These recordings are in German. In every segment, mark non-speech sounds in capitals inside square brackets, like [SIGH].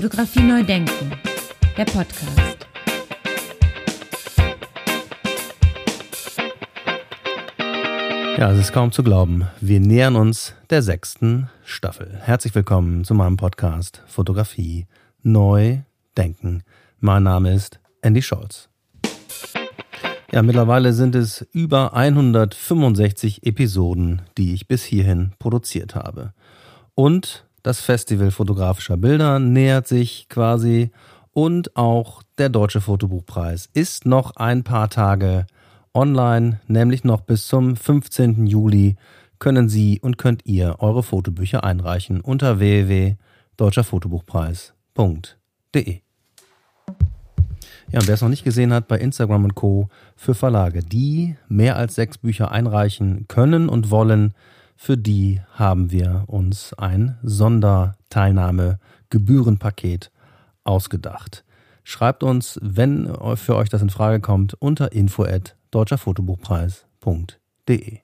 Fotografie neu denken, der Podcast. Ja, es ist kaum zu glauben. Wir nähern uns der sechsten Staffel. Herzlich willkommen zu meinem Podcast Fotografie neu denken. Mein Name ist Andy Scholz. Ja, mittlerweile sind es über 165 Episoden, die ich bis hierhin produziert habe. Und das Festival fotografischer Bilder nähert sich quasi und auch der Deutsche Fotobuchpreis ist noch ein paar Tage online, nämlich noch bis zum 15. Juli können Sie und könnt ihr eure Fotobücher einreichen unter www.deutscherfotobuchpreis.de. Ja, und wer es noch nicht gesehen hat, bei Instagram und Co. für Verlage, die mehr als sechs Bücher einreichen können und wollen, für die haben wir uns ein Sonderteilnahme-Gebührenpaket ausgedacht. Schreibt uns, wenn für euch das in Frage kommt, unter info at deutscherfotobuchpreis.de.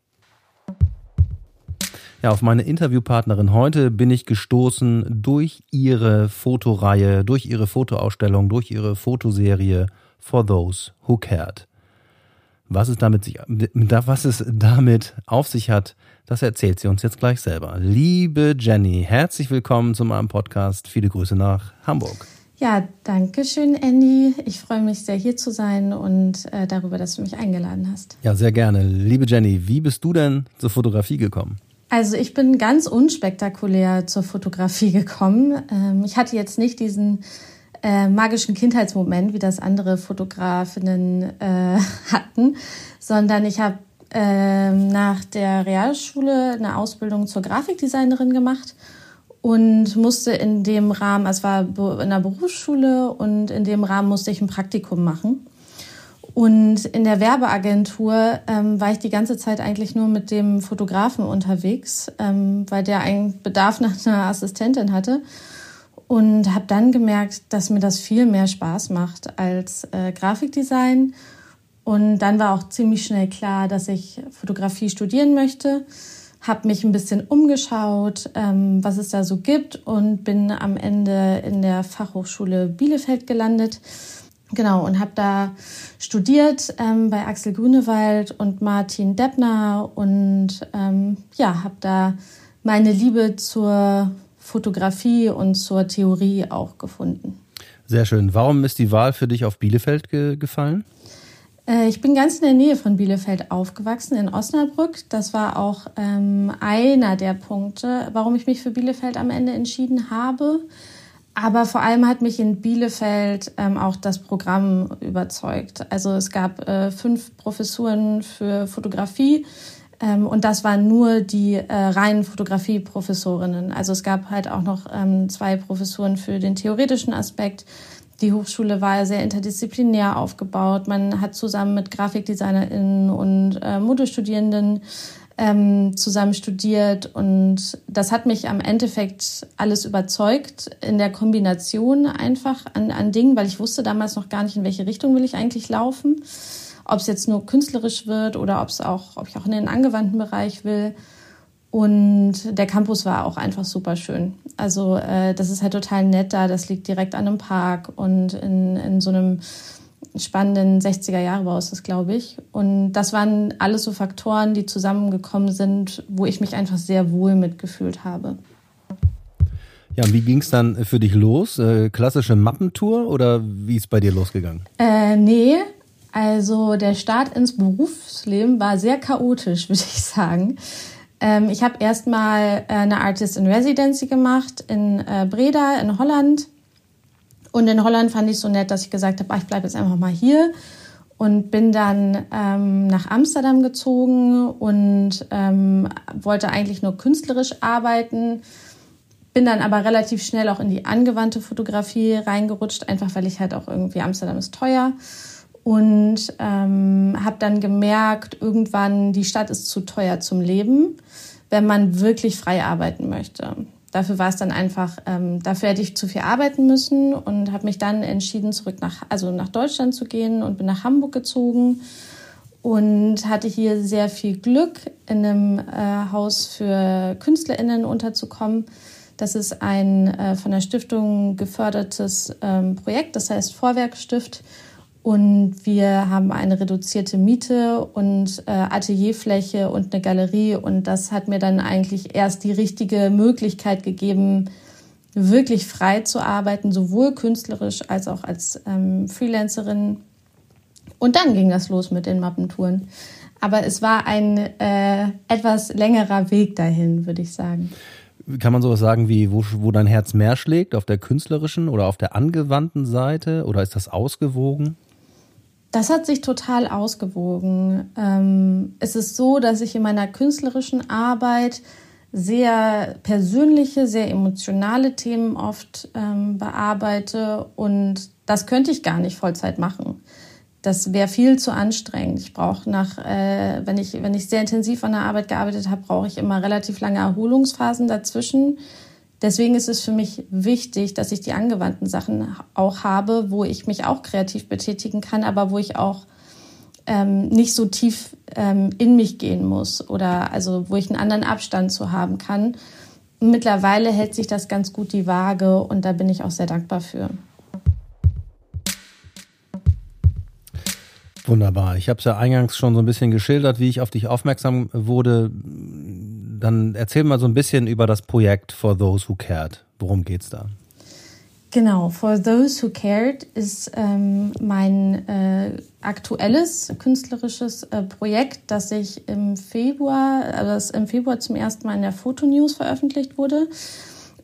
Ja, auf meine Interviewpartnerin heute bin ich gestoßen durch ihre Fotoreihe, durch ihre Fotoausstellung, durch ihre Fotoserie For Those Who Cared. Was es damit, sich, was es damit auf sich hat, das erzählt sie uns jetzt gleich selber. Liebe Jenny, herzlich willkommen zu meinem Podcast. Viele Grüße nach Hamburg. Ja, danke schön, Andy. Ich freue mich sehr, hier zu sein und äh, darüber, dass du mich eingeladen hast. Ja, sehr gerne. Liebe Jenny, wie bist du denn zur Fotografie gekommen? Also ich bin ganz unspektakulär zur Fotografie gekommen. Ähm, ich hatte jetzt nicht diesen äh, magischen Kindheitsmoment, wie das andere Fotografinnen äh, [LAUGHS] hatten, sondern ich habe äh, nach der Realschule eine Ausbildung zur Grafikdesignerin gemacht und musste in dem Rahmen, also es war in der Berufsschule und in dem Rahmen musste ich ein Praktikum machen. Und in der Werbeagentur ähm, war ich die ganze Zeit eigentlich nur mit dem Fotografen unterwegs, ähm, weil der einen Bedarf nach einer Assistentin hatte und habe dann gemerkt, dass mir das viel mehr Spaß macht als äh, Grafikdesign. Und dann war auch ziemlich schnell klar, dass ich Fotografie studieren möchte. Habe mich ein bisschen umgeschaut, ähm, was es da so gibt und bin am Ende in der Fachhochschule Bielefeld gelandet. Genau, und habe da studiert ähm, bei Axel Grünewald und Martin Deppner und ähm, ja, habe da meine Liebe zur Fotografie und zur Theorie auch gefunden. Sehr schön. Warum ist die Wahl für dich auf Bielefeld ge gefallen? Äh, ich bin ganz in der Nähe von Bielefeld aufgewachsen, in Osnabrück. Das war auch ähm, einer der Punkte, warum ich mich für Bielefeld am Ende entschieden habe. Aber vor allem hat mich in Bielefeld ähm, auch das Programm überzeugt. Also es gab äh, fünf Professuren für Fotografie ähm, und das waren nur die äh, reinen Fotografieprofessorinnen. Also es gab halt auch noch ähm, zwei Professuren für den theoretischen Aspekt. Die Hochschule war sehr interdisziplinär aufgebaut. Man hat zusammen mit GrafikdesignerInnen und äh, Modestudierenden ähm, zusammen studiert und das hat mich am Endeffekt alles überzeugt in der Kombination einfach an, an Dingen, weil ich wusste damals noch gar nicht, in welche Richtung will ich eigentlich laufen ob es jetzt nur künstlerisch wird oder ob es auch, ob ich auch in den angewandten Bereich will. Und der Campus war auch einfach super schön. Also äh, das ist halt total nett da. Das liegt direkt an einem Park und in, in so einem spannenden 60er-Jahre-Bau ist das, glaube ich. Und das waren alles so Faktoren, die zusammengekommen sind, wo ich mich einfach sehr wohl mitgefühlt habe. Ja, und wie ging es dann für dich los? Äh, klassische Mappentour oder wie ist bei dir losgegangen? Äh, nee, also der Start ins Berufsleben war sehr chaotisch, [LAUGHS] würde ich sagen. Ähm, ich habe erstmal äh, eine Artist in Residency gemacht in äh, Breda in Holland. Und in Holland fand ich so nett, dass ich gesagt habe, ah, ich bleibe jetzt einfach mal hier und bin dann ähm, nach Amsterdam gezogen und ähm, wollte eigentlich nur künstlerisch arbeiten. Bin dann aber relativ schnell auch in die angewandte Fotografie reingerutscht, einfach weil ich halt auch irgendwie Amsterdam ist teuer und ähm, habe dann gemerkt, irgendwann die Stadt ist zu teuer zum Leben, wenn man wirklich frei arbeiten möchte. Dafür war es dann einfach, ähm, dafür hätte ich zu viel arbeiten müssen und habe mich dann entschieden, zurück nach, also nach Deutschland zu gehen und bin nach Hamburg gezogen und hatte hier sehr viel Glück, in einem äh, Haus für KünstlerInnen unterzukommen, Das ist ein äh, von der Stiftung gefördertes ähm, Projekt, das heißt Vorwerkstift. Und wir haben eine reduzierte Miete und äh, Atelierfläche und eine Galerie. Und das hat mir dann eigentlich erst die richtige Möglichkeit gegeben, wirklich frei zu arbeiten, sowohl künstlerisch als auch als ähm, Freelancerin. Und dann ging das los mit den Mappentouren. Aber es war ein äh, etwas längerer Weg dahin, würde ich sagen. Kann man sowas sagen wie, wo, wo dein Herz mehr schlägt, auf der künstlerischen oder auf der angewandten Seite? Oder ist das ausgewogen? Das hat sich total ausgewogen. Ähm, es ist so, dass ich in meiner künstlerischen Arbeit sehr persönliche, sehr emotionale Themen oft ähm, bearbeite und das könnte ich gar nicht Vollzeit machen. Das wäre viel zu anstrengend. Ich brauche nach, äh, wenn ich wenn ich sehr intensiv an der Arbeit gearbeitet habe, brauche ich immer relativ lange Erholungsphasen dazwischen Deswegen ist es für mich wichtig, dass ich die angewandten Sachen auch habe, wo ich mich auch kreativ betätigen kann, aber wo ich auch ähm, nicht so tief ähm, in mich gehen muss oder also wo ich einen anderen Abstand zu haben kann. Mittlerweile hält sich das ganz gut die Waage und da bin ich auch sehr dankbar für. Wunderbar. Ich habe es ja eingangs schon so ein bisschen geschildert, wie ich auf dich aufmerksam wurde. Dann erzähl mal so ein bisschen über das Projekt For Those Who Cared. Worum geht's da? Genau, For Those Who Cared ist ähm, mein äh, aktuelles künstlerisches äh, Projekt, das ich im Februar, also das im Februar zum ersten Mal in der Fotonews veröffentlicht wurde.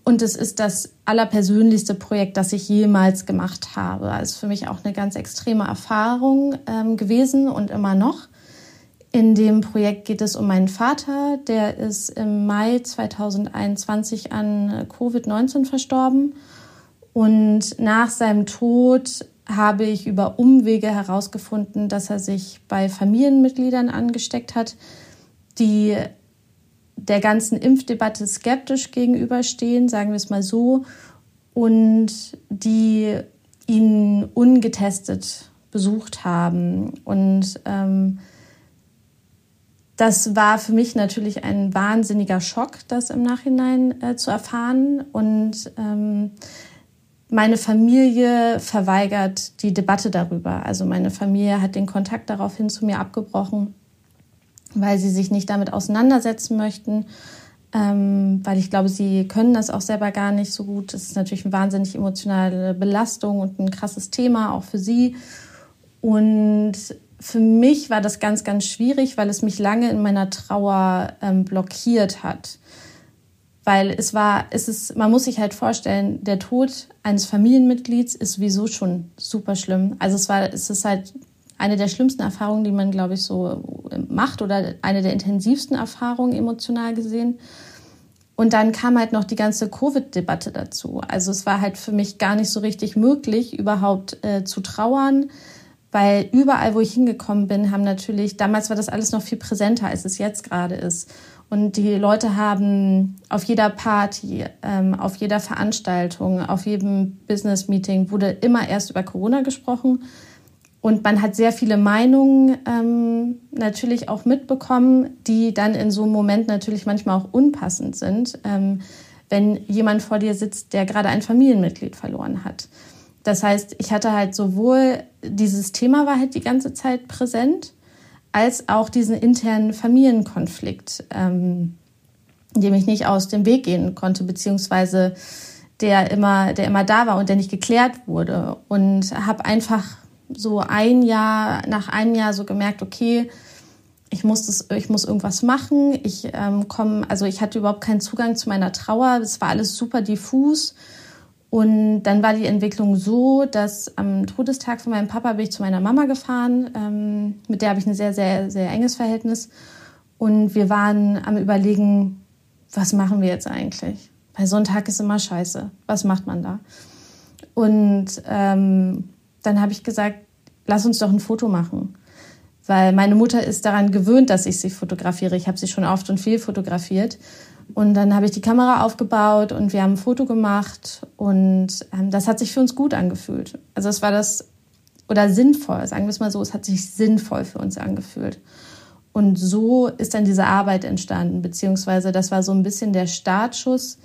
Und es ist das allerpersönlichste Projekt, das ich jemals gemacht habe. Also für mich auch eine ganz extreme Erfahrung ähm, gewesen und immer noch. In dem Projekt geht es um meinen Vater, der ist im Mai 2021 an Covid-19 verstorben. Und nach seinem Tod habe ich über Umwege herausgefunden, dass er sich bei Familienmitgliedern angesteckt hat, die der ganzen Impfdebatte skeptisch gegenüberstehen, sagen wir es mal so, und die ihn ungetestet besucht haben. Und ähm, das war für mich natürlich ein wahnsinniger Schock, das im Nachhinein äh, zu erfahren. Und ähm, meine Familie verweigert die Debatte darüber. Also meine Familie hat den Kontakt daraufhin zu mir abgebrochen, weil sie sich nicht damit auseinandersetzen möchten. Ähm, weil ich glaube, sie können das auch selber gar nicht so gut. Das ist natürlich eine wahnsinnig emotionale Belastung und ein krasses Thema auch für sie. Und für mich war das ganz, ganz schwierig, weil es mich lange in meiner Trauer ähm, blockiert hat. Weil es war, es ist, man muss sich halt vorstellen, der Tod eines Familienmitglieds ist sowieso schon super schlimm. Also es war, es ist halt eine der schlimmsten Erfahrungen, die man, glaube ich, so macht oder eine der intensivsten Erfahrungen emotional gesehen. Und dann kam halt noch die ganze Covid-Debatte dazu. Also es war halt für mich gar nicht so richtig möglich, überhaupt äh, zu trauern weil überall, wo ich hingekommen bin, haben natürlich, damals war das alles noch viel präsenter, als es jetzt gerade ist. Und die Leute haben auf jeder Party, ähm, auf jeder Veranstaltung, auf jedem Business-Meeting wurde immer erst über Corona gesprochen. Und man hat sehr viele Meinungen ähm, natürlich auch mitbekommen, die dann in so einem Moment natürlich manchmal auch unpassend sind, ähm, wenn jemand vor dir sitzt, der gerade ein Familienmitglied verloren hat. Das heißt, ich hatte halt sowohl dieses Thema war halt die ganze Zeit präsent, als auch diesen internen Familienkonflikt, ähm, dem ich nicht aus dem Weg gehen konnte, beziehungsweise der immer, der immer da war und der nicht geklärt wurde. Und habe einfach so ein Jahr, nach einem Jahr so gemerkt, okay, ich muss das, ich muss irgendwas machen. Ich ähm, komme, also ich hatte überhaupt keinen Zugang zu meiner Trauer. Es war alles super diffus. Und dann war die Entwicklung so, dass am Todestag von meinem Papa bin ich zu meiner Mama gefahren. Ähm, mit der habe ich ein sehr, sehr, sehr enges Verhältnis. Und wir waren am Überlegen, was machen wir jetzt eigentlich? Weil so ein Tag ist immer scheiße. Was macht man da? Und ähm, dann habe ich gesagt, lass uns doch ein Foto machen. Weil meine Mutter ist daran gewöhnt, dass ich sie fotografiere. Ich habe sie schon oft und viel fotografiert. Und dann habe ich die Kamera aufgebaut und wir haben ein Foto gemacht und ähm, das hat sich für uns gut angefühlt. Also es war das, oder sinnvoll, sagen wir es mal so, es hat sich sinnvoll für uns angefühlt. Und so ist dann diese Arbeit entstanden, beziehungsweise das war so ein bisschen der Startschuss,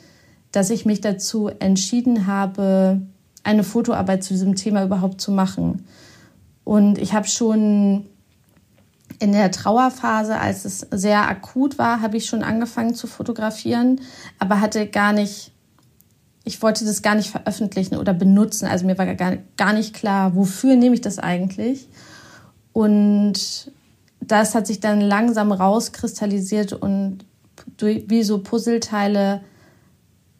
dass ich mich dazu entschieden habe, eine Fotoarbeit zu diesem Thema überhaupt zu machen. Und ich habe schon in der Trauerphase, als es sehr akut war, habe ich schon angefangen zu fotografieren, aber hatte gar nicht, ich wollte das gar nicht veröffentlichen oder benutzen. Also mir war gar, gar nicht klar, wofür nehme ich das eigentlich. Und das hat sich dann langsam rauskristallisiert und wie so Puzzleteile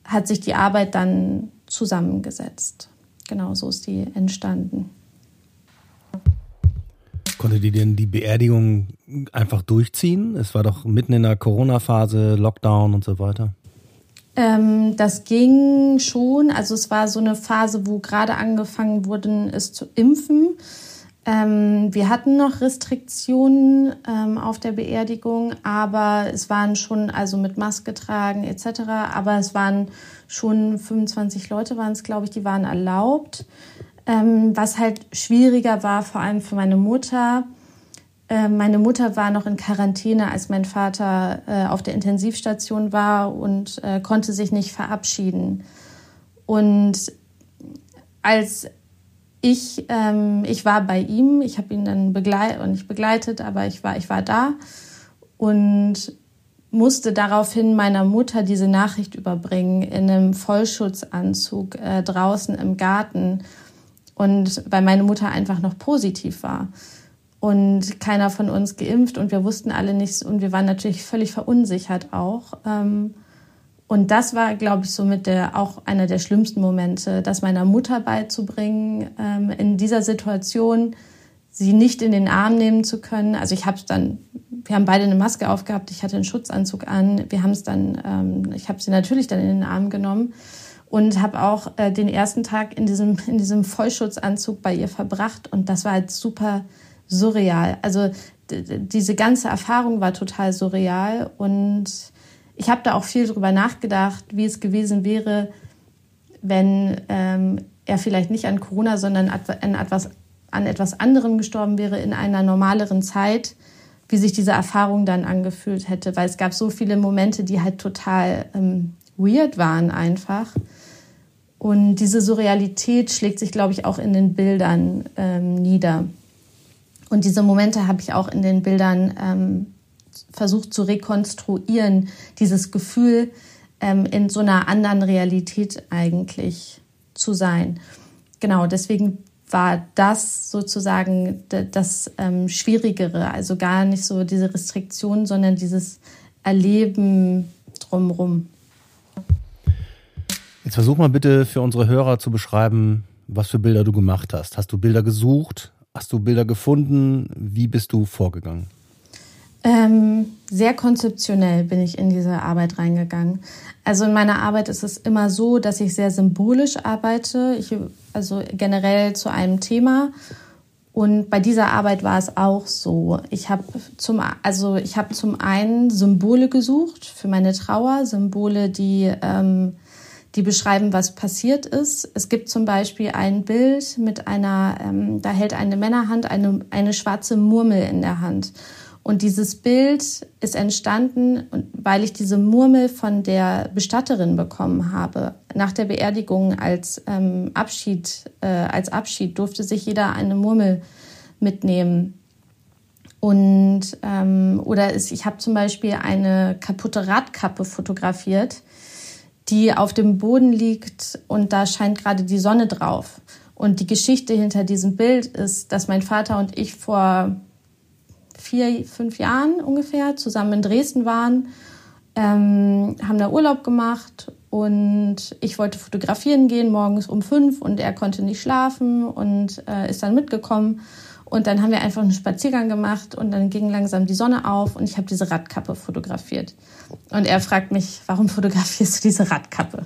hat sich die Arbeit dann zusammengesetzt. Genau so ist die entstanden. Konnte die denn die Beerdigung einfach durchziehen? Es war doch mitten in der Corona-Phase, Lockdown und so weiter. Ähm, das ging schon. Also es war so eine Phase, wo gerade angefangen wurde, es zu impfen. Ähm, wir hatten noch Restriktionen ähm, auf der Beerdigung, aber es waren schon, also mit Maske tragen etc., aber es waren schon 25 Leute, waren es, glaube ich, die waren erlaubt. Ähm, was halt schwieriger war, vor allem für meine Mutter. Ähm, meine Mutter war noch in Quarantäne, als mein Vater äh, auf der Intensivstation war und äh, konnte sich nicht verabschieden. Und als ich, ähm, ich war bei ihm, ich habe ihn dann begleitet nicht begleitet, aber ich war, ich war da und musste daraufhin meiner Mutter diese Nachricht überbringen in einem Vollschutzanzug äh, draußen im Garten und weil meine Mutter einfach noch positiv war und keiner von uns geimpft und wir wussten alle nichts und wir waren natürlich völlig verunsichert auch. Ähm, und das war, glaube ich, somit der, auch einer der schlimmsten Momente, das meiner Mutter beizubringen, ähm, in dieser Situation sie nicht in den Arm nehmen zu können. Also ich habe es dann, wir haben beide eine Maske aufgehabt, ich hatte einen Schutzanzug an, wir haben es dann, ähm, ich habe sie natürlich dann in den Arm genommen und habe auch äh, den ersten Tag in diesem, in diesem Vollschutzanzug bei ihr verbracht und das war halt super surreal. Also diese ganze Erfahrung war total surreal und ich habe da auch viel drüber nachgedacht, wie es gewesen wäre, wenn ähm, er vielleicht nicht an Corona, sondern an etwas, an etwas anderem gestorben wäre in einer normaleren Zeit, wie sich diese Erfahrung dann angefühlt hätte. Weil es gab so viele Momente, die halt total ähm, weird waren einfach. Und diese Surrealität schlägt sich, glaube ich, auch in den Bildern ähm, nieder. Und diese Momente habe ich auch in den Bildern ähm, versucht zu rekonstruieren, dieses Gefühl, ähm, in so einer anderen Realität eigentlich zu sein. Genau, deswegen war das sozusagen das ähm, Schwierigere, also gar nicht so diese Restriktion, sondern dieses Erleben drumherum. Jetzt versuch mal bitte für unsere Hörer zu beschreiben, was für Bilder du gemacht hast. Hast du Bilder gesucht? Hast du Bilder gefunden? Wie bist du vorgegangen? Ähm, sehr konzeptionell bin ich in diese Arbeit reingegangen. Also in meiner Arbeit ist es immer so, dass ich sehr symbolisch arbeite, ich, also generell zu einem Thema. Und bei dieser Arbeit war es auch so. Ich habe zum, also ich zum einen Symbole gesucht für meine Trauer, Symbole, die ähm, die beschreiben, was passiert ist. Es gibt zum Beispiel ein Bild mit einer, ähm, da hält eine Männerhand eine, eine schwarze Murmel in der Hand. Und dieses Bild ist entstanden, weil ich diese Murmel von der Bestatterin bekommen habe. Nach der Beerdigung als ähm, Abschied, äh, als Abschied durfte sich jeder eine Murmel mitnehmen. Und ähm, oder ist, ich habe zum Beispiel eine kaputte Radkappe fotografiert, die auf dem Boden liegt und da scheint gerade die Sonne drauf. Und die Geschichte hinter diesem Bild ist, dass mein Vater und ich vor vier, fünf Jahren ungefähr zusammen in Dresden waren, ähm, haben da Urlaub gemacht und ich wollte fotografieren gehen morgens um fünf und er konnte nicht schlafen und äh, ist dann mitgekommen. Und dann haben wir einfach einen Spaziergang gemacht und dann ging langsam die Sonne auf und ich habe diese Radkappe fotografiert. Und er fragt mich, warum [LAUGHS] fotografierst du diese Radkappe?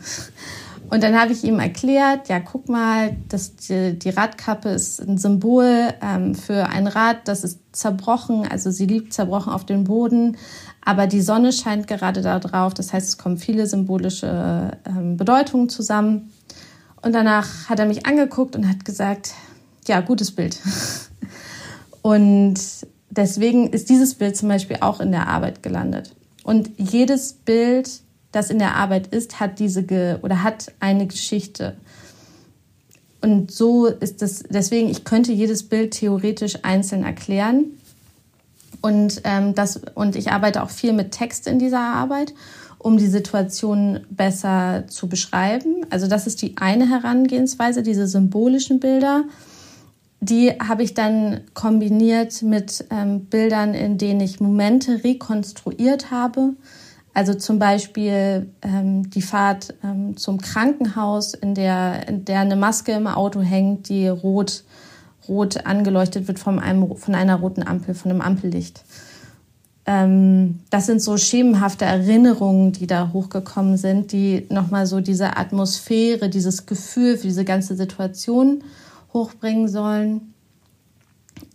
Und dann habe ich ihm erklärt, ja, guck mal, das, die, die Radkappe ist ein Symbol ähm, für ein Rad, das ist zerbrochen, also sie liegt zerbrochen auf dem Boden, aber die Sonne scheint gerade da drauf. Das heißt, es kommen viele symbolische ähm, Bedeutungen zusammen. Und danach hat er mich angeguckt und hat gesagt, ja, gutes Bild. [LAUGHS] und deswegen ist dieses Bild zum Beispiel auch in der Arbeit gelandet. Und jedes Bild das in der Arbeit ist, hat diese ge oder hat eine Geschichte. Und so ist das, deswegen, ich könnte jedes Bild theoretisch einzeln erklären. Und, ähm, das, und ich arbeite auch viel mit Text in dieser Arbeit, um die Situation besser zu beschreiben. Also das ist die eine Herangehensweise, diese symbolischen Bilder. Die habe ich dann kombiniert mit ähm, Bildern, in denen ich Momente rekonstruiert habe. Also zum Beispiel ähm, die Fahrt ähm, zum Krankenhaus, in der, in der eine Maske im Auto hängt, die rot, rot angeleuchtet wird von, einem, von einer roten Ampel, von einem Ampellicht. Ähm, das sind so schemenhafte Erinnerungen, die da hochgekommen sind, die nochmal so diese Atmosphäre, dieses Gefühl für diese ganze Situation hochbringen sollen.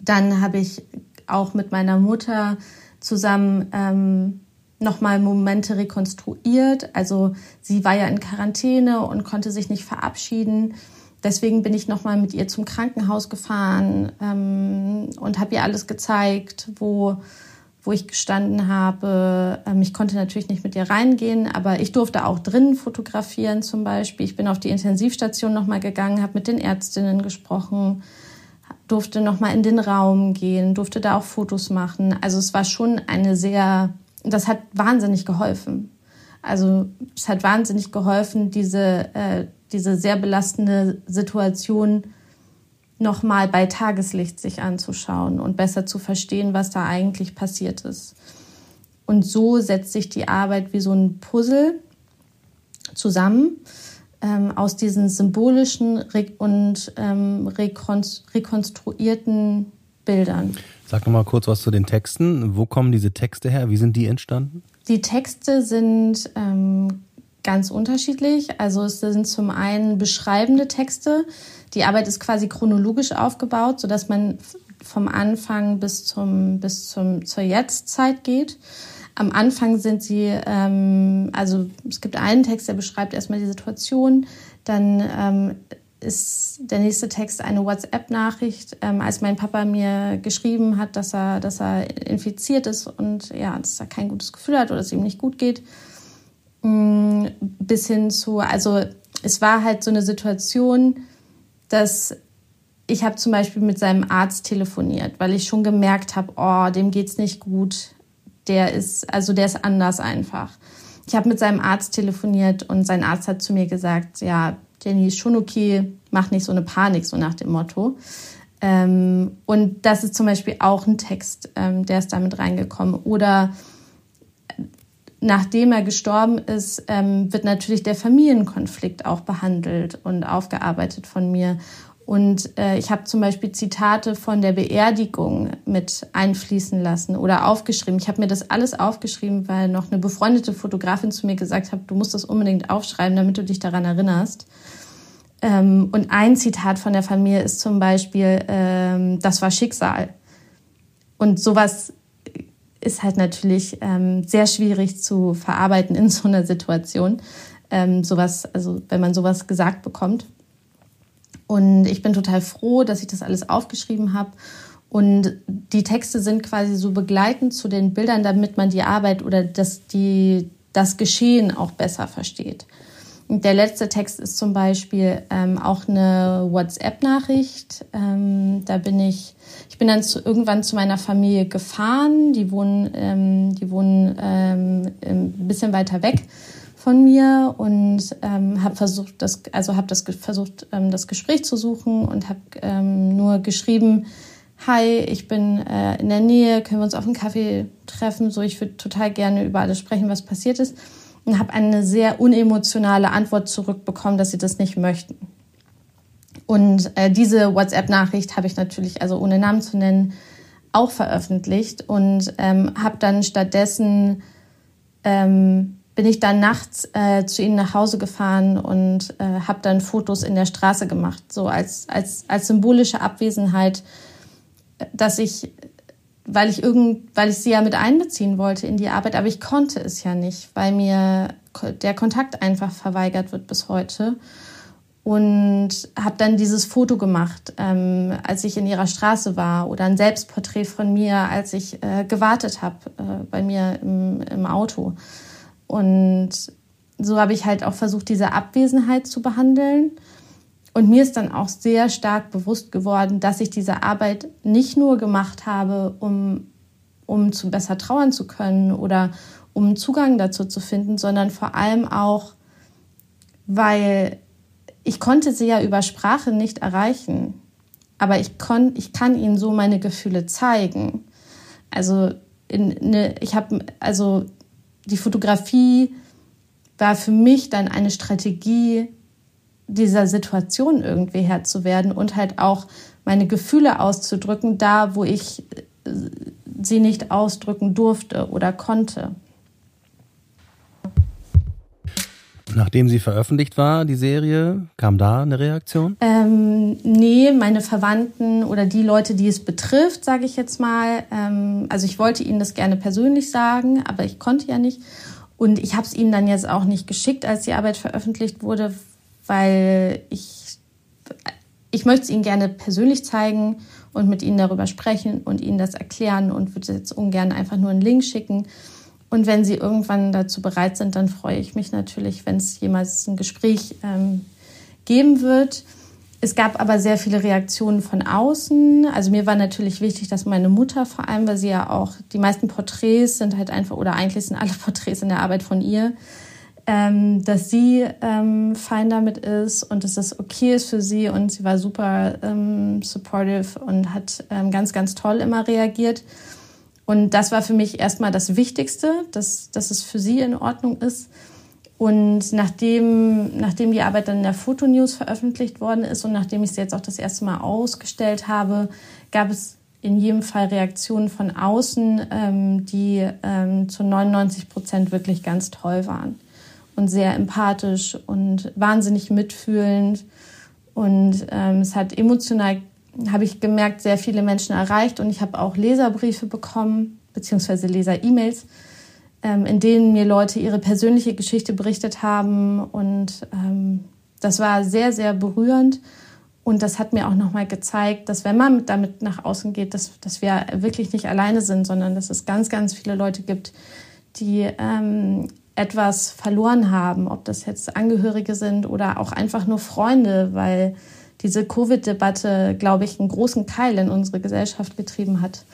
Dann habe ich auch mit meiner Mutter zusammen ähm, nochmal Momente rekonstruiert. Also sie war ja in Quarantäne und konnte sich nicht verabschieden. Deswegen bin ich nochmal mit ihr zum Krankenhaus gefahren ähm, und habe ihr alles gezeigt, wo, wo ich gestanden habe. Ähm, ich konnte natürlich nicht mit ihr reingehen, aber ich durfte auch drinnen fotografieren zum Beispiel. Ich bin auf die Intensivstation nochmal gegangen, habe mit den Ärztinnen gesprochen, durfte nochmal in den Raum gehen, durfte da auch Fotos machen. Also es war schon eine sehr das hat wahnsinnig geholfen. Also es hat wahnsinnig geholfen, diese, äh, diese sehr belastende Situation nochmal bei Tageslicht sich anzuschauen und besser zu verstehen, was da eigentlich passiert ist. Und so setzt sich die Arbeit wie so ein Puzzle zusammen ähm, aus diesen symbolischen und ähm, rekonstruierten Bildern. Sag noch mal kurz was zu den Texten. Wo kommen diese Texte her? Wie sind die entstanden? Die Texte sind ähm, ganz unterschiedlich. Also es sind zum einen beschreibende Texte. Die Arbeit ist quasi chronologisch aufgebaut, sodass man vom Anfang bis zum bis zum zur Jetztzeit geht. Am Anfang sind sie, ähm, also es gibt einen Text, der beschreibt erstmal die Situation. Dann ähm, ist der nächste Text eine WhatsApp-Nachricht, ähm, als mein Papa mir geschrieben hat, dass er, dass er infiziert ist und ja, dass er kein gutes Gefühl hat oder es ihm nicht gut geht. Bis hin zu, also es war halt so eine Situation, dass ich habe zum Beispiel mit seinem Arzt telefoniert, weil ich schon gemerkt habe, oh, dem geht's nicht gut. Der ist, also der ist anders einfach. Ich habe mit seinem Arzt telefoniert und sein Arzt hat zu mir gesagt, ja, Jenny ist schon okay, mach nicht so eine Panik, so nach dem Motto. Ähm, und das ist zum Beispiel auch ein Text, ähm, der ist damit reingekommen. Oder nachdem er gestorben ist, ähm, wird natürlich der Familienkonflikt auch behandelt und aufgearbeitet von mir. Und äh, ich habe zum Beispiel Zitate von der Beerdigung mit einfließen lassen oder aufgeschrieben. Ich habe mir das alles aufgeschrieben, weil noch eine befreundete Fotografin zu mir gesagt hat, du musst das unbedingt aufschreiben, damit du dich daran erinnerst. Ähm, und ein Zitat von der Familie ist zum Beispiel, ähm, das war Schicksal. Und sowas ist halt natürlich ähm, sehr schwierig zu verarbeiten in so einer Situation. Ähm, sowas, also wenn man sowas gesagt bekommt. Und ich bin total froh, dass ich das alles aufgeschrieben habe. Und die Texte sind quasi so begleitend zu den Bildern, damit man die Arbeit oder das, die, das Geschehen auch besser versteht. Und der letzte Text ist zum Beispiel ähm, auch eine WhatsApp-Nachricht. Ähm, da bin ich, ich bin dann zu, irgendwann zu meiner Familie gefahren. Die wohnen, ähm, die wohnen ähm, ein bisschen weiter weg von mir und ähm, habe versucht, das, also habe das versucht, ähm, das Gespräch zu suchen und habe ähm, nur geschrieben, hi, ich bin äh, in der Nähe, können wir uns auf einen Kaffee treffen? So, ich würde total gerne über alles sprechen, was passiert ist. Und habe eine sehr unemotionale Antwort zurückbekommen, dass sie das nicht möchten. Und äh, diese WhatsApp-Nachricht habe ich natürlich, also ohne Namen zu nennen, auch veröffentlicht und ähm, habe dann stattdessen ähm, bin ich dann nachts äh, zu ihnen nach Hause gefahren und äh, habe dann Fotos in der Straße gemacht, so als, als, als symbolische Abwesenheit, dass ich, weil ich irgend, weil ich sie ja mit einbeziehen wollte in die Arbeit, aber ich konnte es ja nicht, weil mir der Kontakt einfach verweigert wird bis heute. Und habe dann dieses Foto gemacht, ähm, als ich in ihrer Straße war, oder ein Selbstporträt von mir, als ich äh, gewartet habe äh, bei mir im, im Auto. Und so habe ich halt auch versucht, diese Abwesenheit zu behandeln. Und mir ist dann auch sehr stark bewusst geworden, dass ich diese Arbeit nicht nur gemacht habe, um, um zu besser trauern zu können oder um Zugang dazu zu finden, sondern vor allem auch, weil ich konnte sie ja über Sprache nicht erreichen, aber ich, kon, ich kann ihnen so meine Gefühle zeigen. Also in, ne, ich habe also die Fotografie war für mich dann eine Strategie, dieser Situation irgendwie Herr zu werden und halt auch meine Gefühle auszudrücken, da wo ich äh, sie nicht ausdrücken durfte oder konnte. Nachdem sie veröffentlicht war, die Serie, kam da eine Reaktion? Ähm, nee, meine Verwandten oder die Leute, die es betrifft, sage ich jetzt mal. Ähm, also ich wollte ihnen das gerne persönlich sagen, aber ich konnte ja nicht. Und ich habe es ihnen dann jetzt auch nicht geschickt, als die Arbeit veröffentlicht wurde, weil ich, ich möchte es ihnen gerne persönlich zeigen und mit ihnen darüber sprechen und ihnen das erklären und würde jetzt ungern einfach nur einen Link schicken. Und wenn sie irgendwann dazu bereit sind, dann freue ich mich natürlich, wenn es jemals ein Gespräch ähm, geben wird. Es gab aber sehr viele Reaktionen von außen. Also mir war natürlich wichtig, dass meine Mutter vor allem, weil sie ja auch, die meisten Porträts sind halt einfach, oder eigentlich sind alle [LAUGHS] Porträts in der Arbeit von ihr, ähm, dass sie ähm, fein damit ist und dass das okay ist für sie. Und sie war super ähm, supportive und hat ähm, ganz, ganz toll immer reagiert. Und das war für mich erstmal das Wichtigste, dass, dass es für sie in Ordnung ist. Und nachdem, nachdem die Arbeit dann in der Fotonews veröffentlicht worden ist und nachdem ich sie jetzt auch das erste Mal ausgestellt habe, gab es in jedem Fall Reaktionen von außen, ähm, die ähm, zu 99 Prozent wirklich ganz toll waren und sehr empathisch und wahnsinnig mitfühlend. Und ähm, es hat emotional, habe ich gemerkt, sehr viele Menschen erreicht und ich habe auch Leserbriefe bekommen, beziehungsweise Leser-E-Mails ähm, in denen mir Leute ihre persönliche Geschichte berichtet haben. Und ähm, das war sehr, sehr berührend. Und das hat mir auch nochmal gezeigt, dass wenn man damit nach außen geht, dass, dass wir wirklich nicht alleine sind, sondern dass es ganz, ganz viele Leute gibt, die ähm, etwas verloren haben, ob das jetzt Angehörige sind oder auch einfach nur Freunde, weil diese Covid-Debatte, glaube ich, einen großen Keil in unsere Gesellschaft getrieben hat.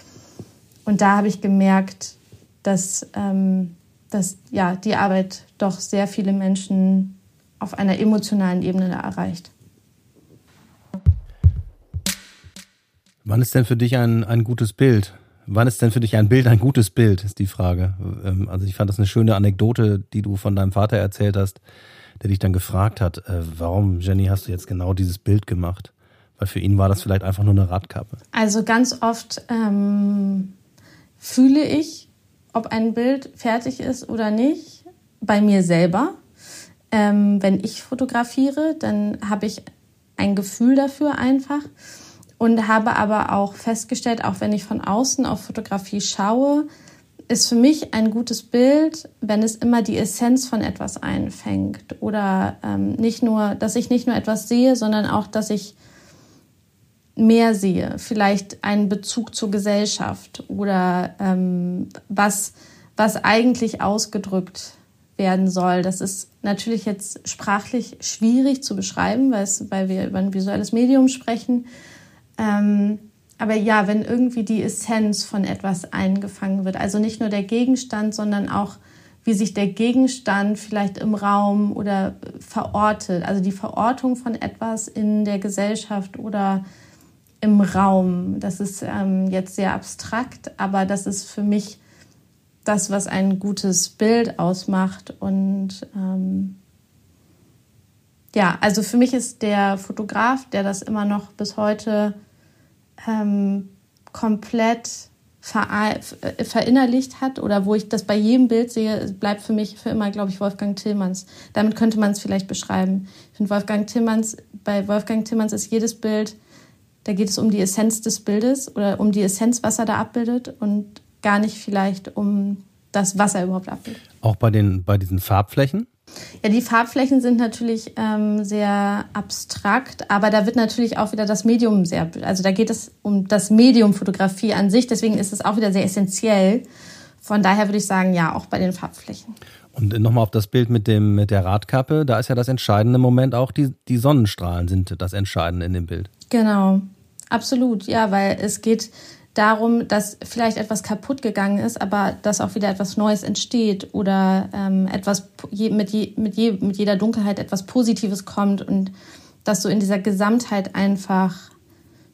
Und da habe ich gemerkt, dass, ähm, dass ja, die Arbeit doch sehr viele Menschen auf einer emotionalen Ebene erreicht. Wann ist denn für dich ein, ein gutes Bild? Wann ist denn für dich ein Bild ein gutes Bild, ist die Frage. Ähm, also ich fand das eine schöne Anekdote, die du von deinem Vater erzählt hast, der dich dann gefragt hat, äh, warum, Jenny, hast du jetzt genau dieses Bild gemacht? Weil für ihn war das vielleicht einfach nur eine Radkappe. Also ganz oft ähm, fühle ich, ob ein Bild fertig ist oder nicht, bei mir selber. Ähm, wenn ich fotografiere, dann habe ich ein Gefühl dafür einfach und habe aber auch festgestellt, auch wenn ich von außen auf Fotografie schaue, ist für mich ein gutes Bild, wenn es immer die Essenz von etwas einfängt oder ähm, nicht nur, dass ich nicht nur etwas sehe, sondern auch, dass ich mehr sehe, vielleicht einen Bezug zur Gesellschaft oder ähm, was, was eigentlich ausgedrückt werden soll. Das ist natürlich jetzt sprachlich schwierig zu beschreiben, weil, wir über ein visuelles Medium sprechen. Ähm, aber ja, wenn irgendwie die Essenz von etwas eingefangen wird, also nicht nur der Gegenstand, sondern auch wie sich der Gegenstand vielleicht im Raum oder verortet, also die Verortung von etwas in der Gesellschaft oder im Raum. Das ist ähm, jetzt sehr abstrakt, aber das ist für mich das, was ein gutes Bild ausmacht. Und ähm, ja, also für mich ist der Fotograf, der das immer noch bis heute ähm, komplett äh, verinnerlicht hat oder wo ich das bei jedem Bild sehe, bleibt für mich für immer, glaube ich, Wolfgang Tillmanns. Damit könnte man es vielleicht beschreiben. Ich finde Wolfgang Tillmanns, bei Wolfgang Tillmanns ist jedes Bild da geht es um die Essenz des Bildes oder um die Essenz, was er da abbildet und gar nicht vielleicht um das, was er überhaupt abbildet. Auch bei, den, bei diesen Farbflächen? Ja, die Farbflächen sind natürlich ähm, sehr abstrakt, aber da wird natürlich auch wieder das Medium sehr, also da geht es um das Medium Fotografie an sich, deswegen ist es auch wieder sehr essentiell. Von daher würde ich sagen, ja, auch bei den Farbflächen. Und nochmal auf das Bild mit dem mit der Radkappe, da ist ja das entscheidende Moment auch die die Sonnenstrahlen sind das entscheidende in dem Bild. Genau. Absolut. Ja, weil es geht darum, dass vielleicht etwas kaputt gegangen ist, aber dass auch wieder etwas Neues entsteht oder ähm, etwas mit, je, mit, je, mit jeder Dunkelheit etwas Positives kommt und das so in dieser Gesamtheit einfach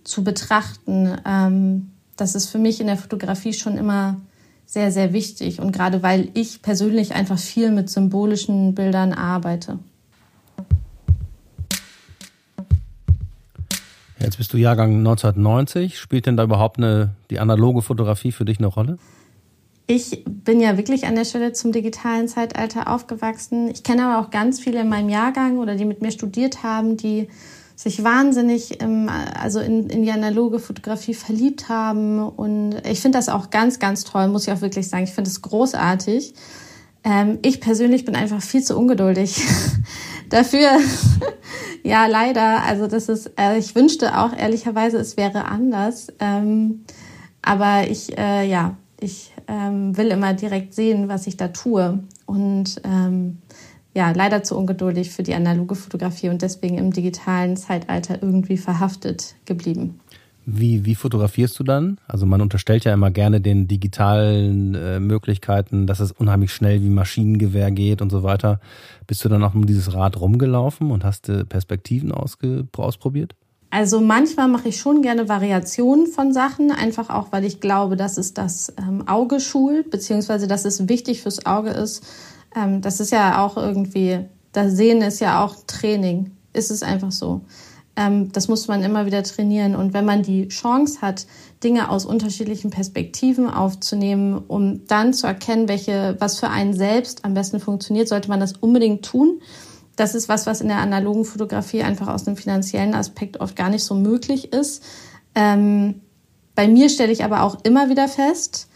zu betrachten, ähm, das ist für mich in der Fotografie schon immer sehr, sehr wichtig. Und gerade weil ich persönlich einfach viel mit symbolischen Bildern arbeite. Jetzt bist du Jahrgang 1990. Spielt denn da überhaupt eine, die analoge Fotografie für dich eine Rolle? Ich bin ja wirklich an der Stelle zum digitalen Zeitalter aufgewachsen. Ich kenne aber auch ganz viele in meinem Jahrgang oder die mit mir studiert haben, die sich wahnsinnig im, also in, in die analoge Fotografie verliebt haben. Und ich finde das auch ganz, ganz toll, muss ich auch wirklich sagen. Ich finde es großartig. Ähm, ich persönlich bin einfach viel zu ungeduldig [LAUGHS] dafür. [LAUGHS] ja, leider. Also das ist, äh, ich wünschte auch ehrlicherweise, es wäre anders. Ähm, aber ich, äh, ja, ich ähm, will immer direkt sehen, was ich da tue. Und ähm, ja, leider zu ungeduldig für die analoge Fotografie und deswegen im digitalen Zeitalter irgendwie verhaftet geblieben. Wie, wie fotografierst du dann? Also man unterstellt ja immer gerne den digitalen äh, Möglichkeiten, dass es unheimlich schnell wie Maschinengewehr geht und so weiter. Bist du dann auch um dieses Rad rumgelaufen und hast äh, Perspektiven ausprobiert? Also manchmal mache ich schon gerne Variationen von Sachen, einfach auch, weil ich glaube, dass es das ähm, Auge schult, beziehungsweise dass es wichtig fürs Auge ist, ähm, das ist ja auch irgendwie, das Sehen ist ja auch Training. Ist es einfach so. Ähm, das muss man immer wieder trainieren. Und wenn man die Chance hat, Dinge aus unterschiedlichen Perspektiven aufzunehmen, um dann zu erkennen, welche, was für einen selbst am besten funktioniert, sollte man das unbedingt tun. Das ist was, was in der analogen Fotografie einfach aus einem finanziellen Aspekt oft gar nicht so möglich ist. Ähm, bei mir stelle ich aber auch immer wieder fest,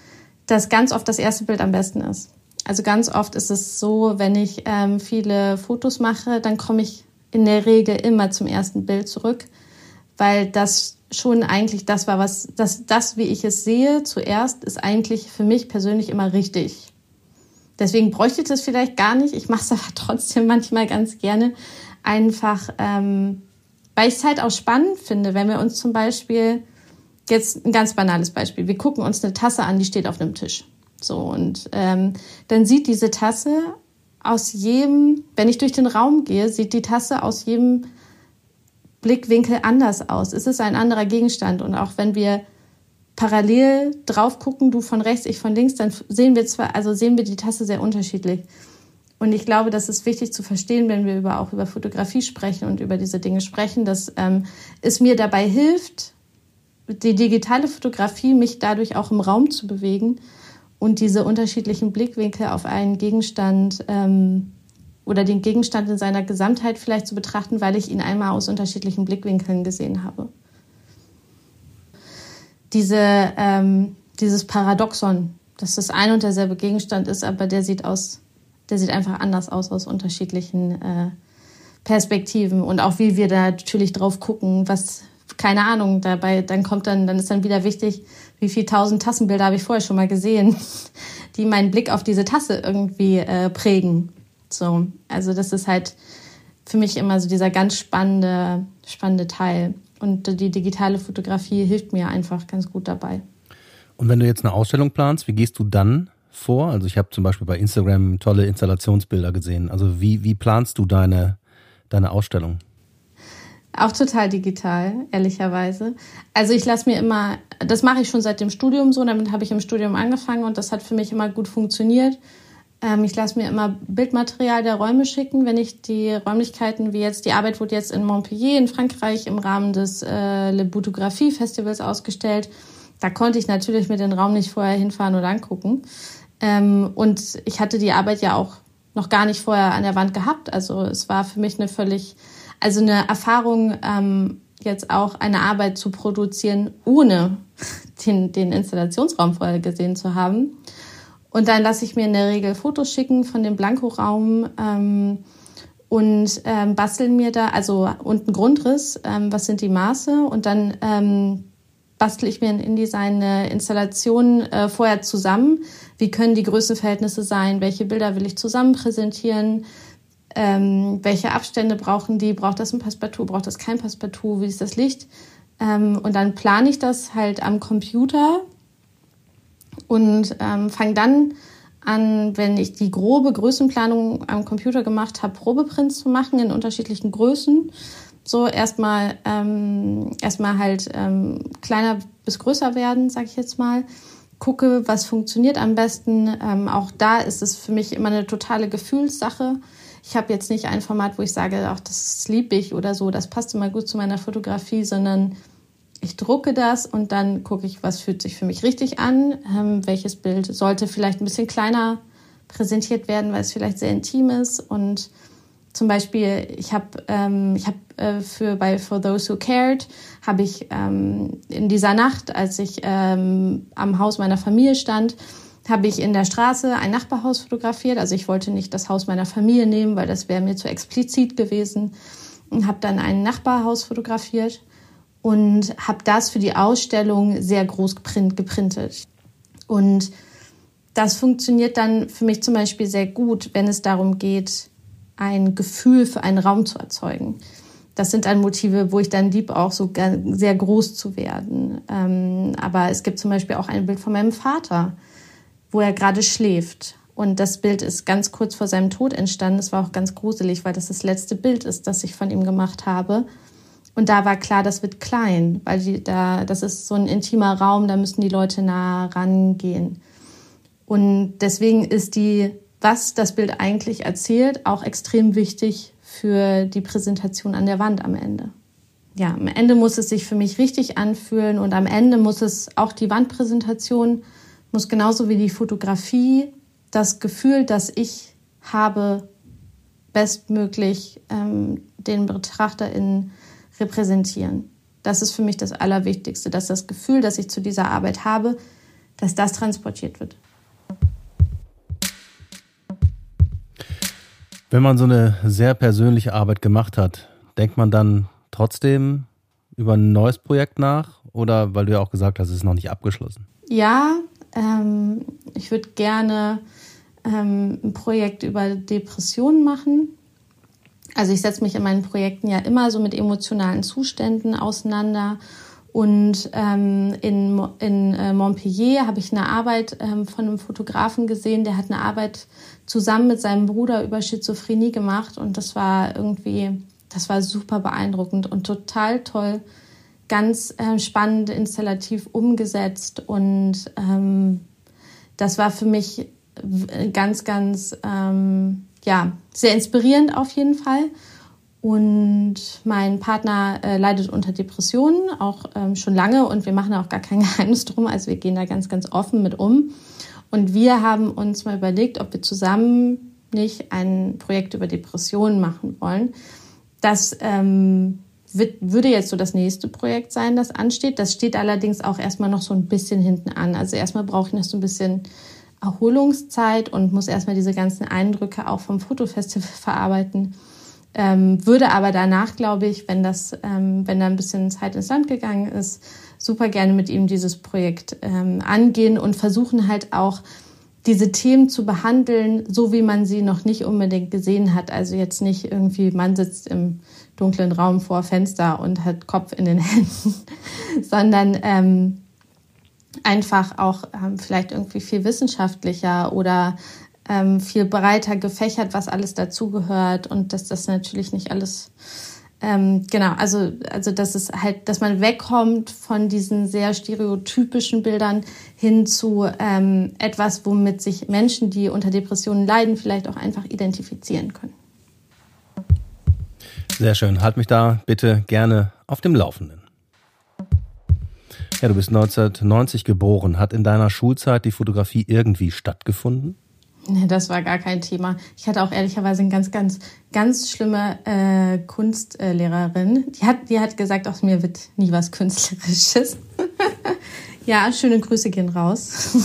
dass ganz oft das erste Bild am besten ist. Also ganz oft ist es so, wenn ich ähm, viele Fotos mache, dann komme ich in der Regel immer zum ersten Bild zurück, weil das schon eigentlich das war, was das, das, wie ich es sehe, zuerst ist eigentlich für mich persönlich immer richtig. Deswegen bräuchte ich das vielleicht gar nicht. Ich mache es [LAUGHS] aber trotzdem manchmal ganz gerne. Einfach, ähm, weil ich es halt auch spannend finde, wenn wir uns zum Beispiel, jetzt ein ganz banales Beispiel, wir gucken uns eine Tasse an, die steht auf einem Tisch. So, und ähm, dann sieht diese Tasse aus jedem, wenn ich durch den Raum gehe, sieht die Tasse aus jedem Blickwinkel anders aus. Es ist ein anderer Gegenstand. Und auch wenn wir parallel drauf gucken, du von rechts, ich von links, dann sehen wir zwar, also sehen wir die Tasse sehr unterschiedlich. Und ich glaube, das ist wichtig zu verstehen, wenn wir über, auch über Fotografie sprechen und über diese Dinge sprechen, dass ähm, es mir dabei hilft, die digitale Fotografie mich dadurch auch im Raum zu bewegen und diese unterschiedlichen Blickwinkel auf einen Gegenstand ähm, oder den Gegenstand in seiner Gesamtheit vielleicht zu betrachten, weil ich ihn einmal aus unterschiedlichen Blickwinkeln gesehen habe. Diese, ähm, dieses Paradoxon, dass das ein und derselbe Gegenstand ist, aber der sieht aus, der sieht einfach anders aus aus unterschiedlichen äh, Perspektiven und auch wie wir da natürlich drauf gucken, was keine Ahnung, dabei, dann kommt dann, dann ist dann wieder wichtig, wie viel tausend Tassenbilder habe ich vorher schon mal gesehen, [LAUGHS] die meinen Blick auf diese Tasse irgendwie äh, prägen. So, also das ist halt für mich immer so dieser ganz spannende, spannende Teil. Und die digitale Fotografie hilft mir einfach ganz gut dabei. Und wenn du jetzt eine Ausstellung planst, wie gehst du dann vor? Also ich habe zum Beispiel bei Instagram tolle Installationsbilder gesehen. Also wie, wie planst du deine, deine Ausstellung? Auch total digital, ehrlicherweise. Also ich lasse mir immer, das mache ich schon seit dem Studium so, damit habe ich im Studium angefangen und das hat für mich immer gut funktioniert. Ähm, ich lasse mir immer Bildmaterial der Räume schicken, wenn ich die Räumlichkeiten, wie jetzt, die Arbeit wurde jetzt in Montpellier in Frankreich im Rahmen des äh, Le Boutographie Festivals ausgestellt. Da konnte ich natürlich mit den Raum nicht vorher hinfahren oder angucken. Ähm, und ich hatte die Arbeit ja auch noch gar nicht vorher an der Wand gehabt. Also es war für mich eine völlig also eine Erfahrung, ähm, jetzt auch eine Arbeit zu produzieren, ohne den, den Installationsraum vorher gesehen zu haben. Und dann lasse ich mir in der Regel Fotos schicken von dem Blankoraum ähm, und ähm, basteln mir da, also und einen Grundriss, ähm, was sind die Maße und dann ähm, bastel ich mir in InDesign eine Installation äh, vorher zusammen. wie können die Größenverhältnisse sein, welche Bilder will ich zusammen präsentieren, ähm, welche Abstände brauchen die, braucht das ein Passepartout, braucht das kein Passepartout, wie ist das Licht. Ähm, und dann plane ich das halt am Computer und ähm, fange dann an, wenn ich die grobe Größenplanung am Computer gemacht habe, Probeprints zu machen in unterschiedlichen Größen. So erstmal ähm, erstmal halt ähm, kleiner bis größer werden, sage ich jetzt mal. Gucke, was funktioniert am besten. Ähm, auch da ist es für mich immer eine totale Gefühlssache. Ich habe jetzt nicht ein Format, wo ich sage, ach, das liebe ich oder so, das passt immer gut zu meiner Fotografie, sondern ich drucke das und dann gucke ich, was fühlt sich für mich richtig an, ähm, welches Bild sollte vielleicht ein bisschen kleiner präsentiert werden, weil es vielleicht sehr intim ist. Und zum Beispiel, ich habe ähm, hab, äh, für bei For Those Who Cared habe ich ähm, in dieser Nacht, als ich ähm, am Haus meiner Familie stand, habe ich in der Straße ein Nachbarhaus fotografiert. Also ich wollte nicht das Haus meiner Familie nehmen, weil das wäre mir zu explizit gewesen. Und habe dann ein Nachbarhaus fotografiert und habe das für die Ausstellung sehr groß geprint, geprintet. Und das funktioniert dann für mich zum Beispiel sehr gut, wenn es darum geht, ein Gefühl für einen Raum zu erzeugen. Das sind dann Motive, wo ich dann lieb, auch so sehr groß zu werden. Ähm, aber es gibt zum Beispiel auch ein Bild von meinem Vater, wo er gerade schläft. Und das Bild ist ganz kurz vor seinem Tod entstanden. Es war auch ganz gruselig, weil das das letzte Bild ist, das ich von ihm gemacht habe. Und da war klar, das wird klein, weil die, da, das ist so ein intimer Raum, da müssen die Leute nah rangehen. Und deswegen ist die, was das Bild eigentlich erzählt, auch extrem wichtig für die Präsentation an der Wand am Ende. Ja, am Ende muss es sich für mich richtig anfühlen und am Ende muss es auch die Wandpräsentation, muss genauso wie die Fotografie das Gefühl, das ich habe, bestmöglich ähm, den BetrachterInnen repräsentieren. Das ist für mich das Allerwichtigste, dass das Gefühl, das ich zu dieser Arbeit habe, dass das transportiert wird. Wenn man so eine sehr persönliche Arbeit gemacht hat, denkt man dann trotzdem über ein neues Projekt nach? Oder weil du ja auch gesagt hast, es ist noch nicht abgeschlossen? Ja, ähm, ich würde gerne ähm, ein Projekt über Depressionen machen. Also ich setze mich in meinen Projekten ja immer so mit emotionalen Zuständen auseinander. Und ähm, in, in äh, Montpellier habe ich eine Arbeit ähm, von einem Fotografen gesehen, der hat eine Arbeit zusammen mit seinem Bruder über Schizophrenie gemacht. Und das war irgendwie, das war super beeindruckend und total toll, ganz äh, spannend installativ umgesetzt. Und ähm, das war für mich ganz, ganz ähm, ja, sehr inspirierend auf jeden Fall. Und mein Partner äh, leidet unter Depressionen, auch ähm, schon lange. Und wir machen auch gar kein [LAUGHS] Geheimnis drum. Also wir gehen da ganz, ganz offen mit um. Und wir haben uns mal überlegt, ob wir zusammen nicht ein Projekt über Depressionen machen wollen. Das ähm, wird, würde jetzt so das nächste Projekt sein, das ansteht. Das steht allerdings auch erstmal noch so ein bisschen hinten an. Also erstmal brauche ich noch so ein bisschen Erholungszeit und muss erstmal diese ganzen Eindrücke auch vom Fotofestival [LAUGHS] verarbeiten. Ähm, würde aber danach, glaube ich, wenn das, ähm, wenn da ein bisschen Zeit ins Land gegangen ist, super gerne mit ihm dieses Projekt ähm, angehen und versuchen halt auch diese Themen zu behandeln, so wie man sie noch nicht unbedingt gesehen hat. Also jetzt nicht irgendwie, man sitzt im dunklen Raum vor Fenster und hat Kopf in den [LAUGHS] Händen, sondern ähm, einfach auch ähm, vielleicht irgendwie viel wissenschaftlicher oder ähm, viel breiter gefächert, was alles dazugehört und dass das natürlich nicht alles ähm, genau, also, also dass es halt, dass man wegkommt von diesen sehr stereotypischen Bildern hin zu ähm, etwas, womit sich Menschen, die unter Depressionen leiden, vielleicht auch einfach identifizieren können. Sehr schön. Halt mich da bitte gerne auf dem Laufenden. Ja, du bist 1990 geboren. Hat in deiner Schulzeit die Fotografie irgendwie stattgefunden? Nee, das war gar kein Thema. Ich hatte auch ehrlicherweise eine ganz, ganz, ganz schlimme äh, Kunstlehrerin. Die hat, die hat gesagt, aus mir wird nie was Künstlerisches. [LAUGHS] ja, schöne Grüße gehen raus.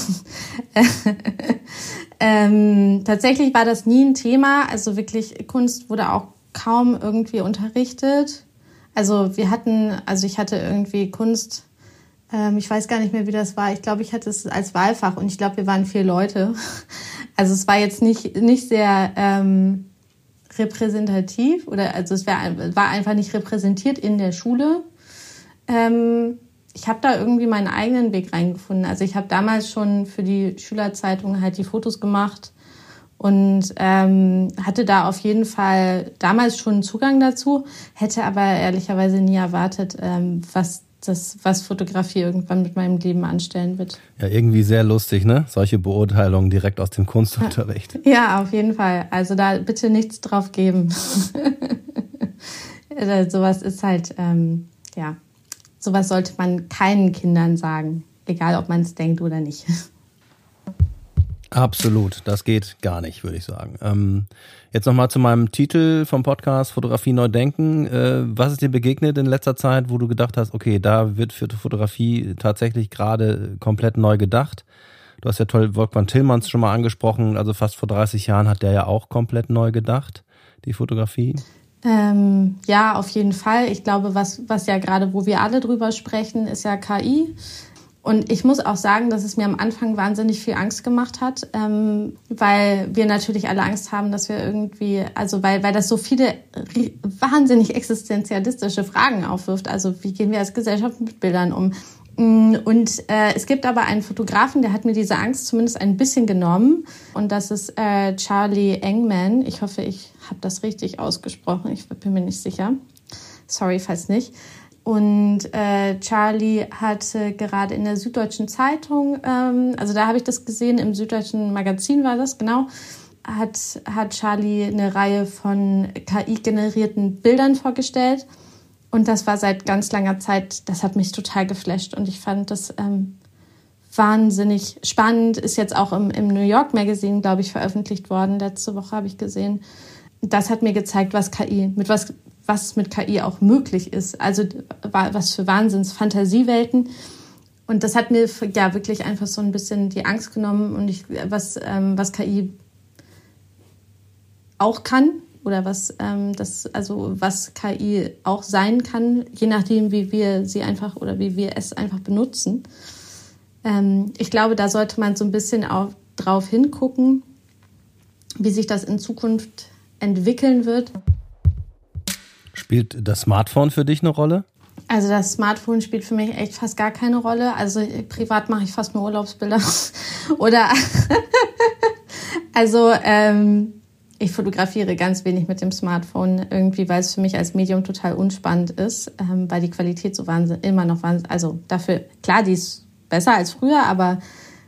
[LAUGHS] ähm, tatsächlich war das nie ein Thema. Also wirklich, Kunst wurde auch kaum irgendwie unterrichtet. Also wir hatten, also ich hatte irgendwie Kunst Ähm, ich weiß gar nicht mehr, wie das war. Ich glaube, ich hatte es als Wahlfach und ich glaube, wir waren vier Leute. [LAUGHS] Also es war jetzt nicht, nicht sehr ähm, repräsentativ oder also es war, war einfach nicht repräsentiert in der Schule. Ähm, ich habe da irgendwie meinen eigenen Weg reingefunden. Also ich habe damals schon für die Schülerzeitung halt die Fotos gemacht und ähm, hatte da auf jeden Fall damals schon Zugang dazu, hätte aber ehrlicherweise nie erwartet, ähm, was das, was Fotografie irgendwann mit meinem Leben anstellen wird. Ja, irgendwie sehr lustig, ne? Solche Beurteilungen direkt aus dem Kunstunterricht. [LAUGHS] Ja, auf jeden Fall. Also da bitte nichts drauf geben. [LAUGHS] sowas ist halt, ähm, ja, sowas sollte man keinen Kindern sagen, egal ob man es denkt oder nicht. Absolut, das geht gar nicht, würde ich sagen. Ähm, jetzt nochmal zu meinem Titel vom Podcast Fotografie neu denken. Äh, was ist dir begegnet in letzter Zeit, wo du gedacht hast, okay, da wird für Fotografie tatsächlich gerade komplett neu gedacht? Du hast ja toll Wolfgang Tillmanns schon mal angesprochen, also fast vor 30 Jahren hat der ja auch komplett neu gedacht, die Fotografie. Ähm, ja, auf jeden Fall. Ich glaube, was, was ja gerade, wo wir alle drüber sprechen, ist ja KI. Und ich muss auch sagen, dass es mir am Anfang wahnsinnig viel Angst gemacht hat, ähm, weil wir natürlich alle Angst haben, dass wir irgendwie, also weil, weil das so viele wahnsinnig existenzialistische Fragen aufwirft. Also wie gehen wir als Gesellschaft mit Bildern um? Mm, und äh, es gibt aber einen Fotografen, der hat mir diese Angst zumindest ein bisschen genommen. Und das ist äh, Charlie Engman. Ich hoffe, ich habe das richtig ausgesprochen. Ich bin mir nicht sicher. Sorry, falls nicht. Und äh, Charlie hatte gerade in der Süddeutschen Zeitung, ähm, also da habe ich das gesehen, im Süddeutschen Magazin war das, genau, hat, hat Charlie eine Reihe von KI-generierten Bildern vorgestellt. Und das war seit ganz langer Zeit, das hat mich total geflasht. Und ich fand das ähm, wahnsinnig spannend. Ist jetzt auch im, im New York Magazine, glaube ich, veröffentlicht worden. Letzte Woche habe ich gesehen. Das hat mir gezeigt, was KI, mit was was mit KI auch möglich ist. Also was für Wahnsinns-Fantasiewelten. Und das hat mir ja wirklich einfach so ein bisschen die Angst genommen und ich, was, ähm, was KI auch kann oder was ähm, das, also was KI auch sein kann, je nachdem, wie wir sie einfach oder wie wir es einfach benutzen. Ähm, ich glaube, da sollte man so ein bisschen auch drauf hingucken, wie sich das in Zukunft entwickeln wird. Spielt das Smartphone für dich eine Rolle? Also das Smartphone spielt für mich echt fast gar keine Rolle. Also privat mache ich fast nur Urlaubsbilder. [LAUGHS] Oder [LAUGHS] also ähm, ich fotografiere ganz wenig mit dem Smartphone irgendwie, weil es für mich als Medium total unspannend ist, ähm, weil die Qualität so wahnsinnig immer noch wahnsinnig, also dafür klar, die ist besser als früher, aber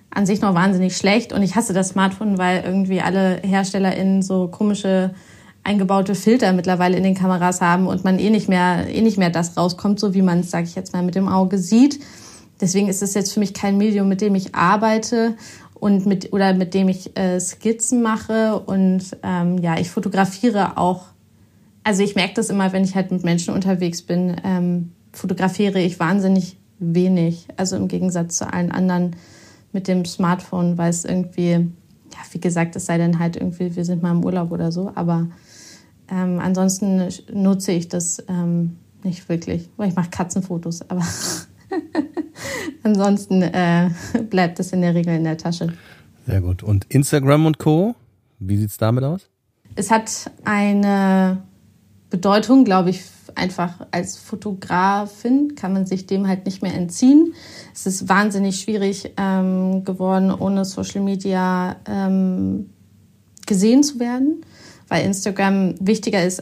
an sich noch wahnsinnig schlecht. Und ich hasse das Smartphone, weil irgendwie alle HerstellerInnen so komische eingebaute Filter mittlerweile in den Kameras haben und man eh nicht mehr, eh nicht mehr das rauskommt, so wie man es, sage ich jetzt mal, mit dem Auge sieht. Deswegen ist es jetzt für mich kein Medium, mit dem ich arbeite und mit oder mit dem ich äh, Skizzen mache und ähm, ja, ich fotografiere auch. Also ich merke das immer, wenn ich halt mit Menschen unterwegs bin, ähm, fotografiere ich wahnsinnig wenig. Also im Gegensatz zu allen anderen mit dem Smartphone, weil es irgendwie, ja, wie gesagt, es sei denn halt irgendwie, wir sind mal im Urlaub oder so, aber ähm, ansonsten nutze ich das ähm, nicht wirklich. Ich mache Katzenfotos, aber [LAUGHS] ansonsten äh, bleibt es in der Regel in der Tasche. Sehr gut. Und Instagram und Co., wie sieht es damit aus? Es hat eine Bedeutung, glaube ich, einfach als Fotografin kann man sich dem halt nicht mehr entziehen. Es ist wahnsinnig schwierig ähm, geworden, ohne Social Media ähm, gesehen zu werden weil Instagram wichtiger ist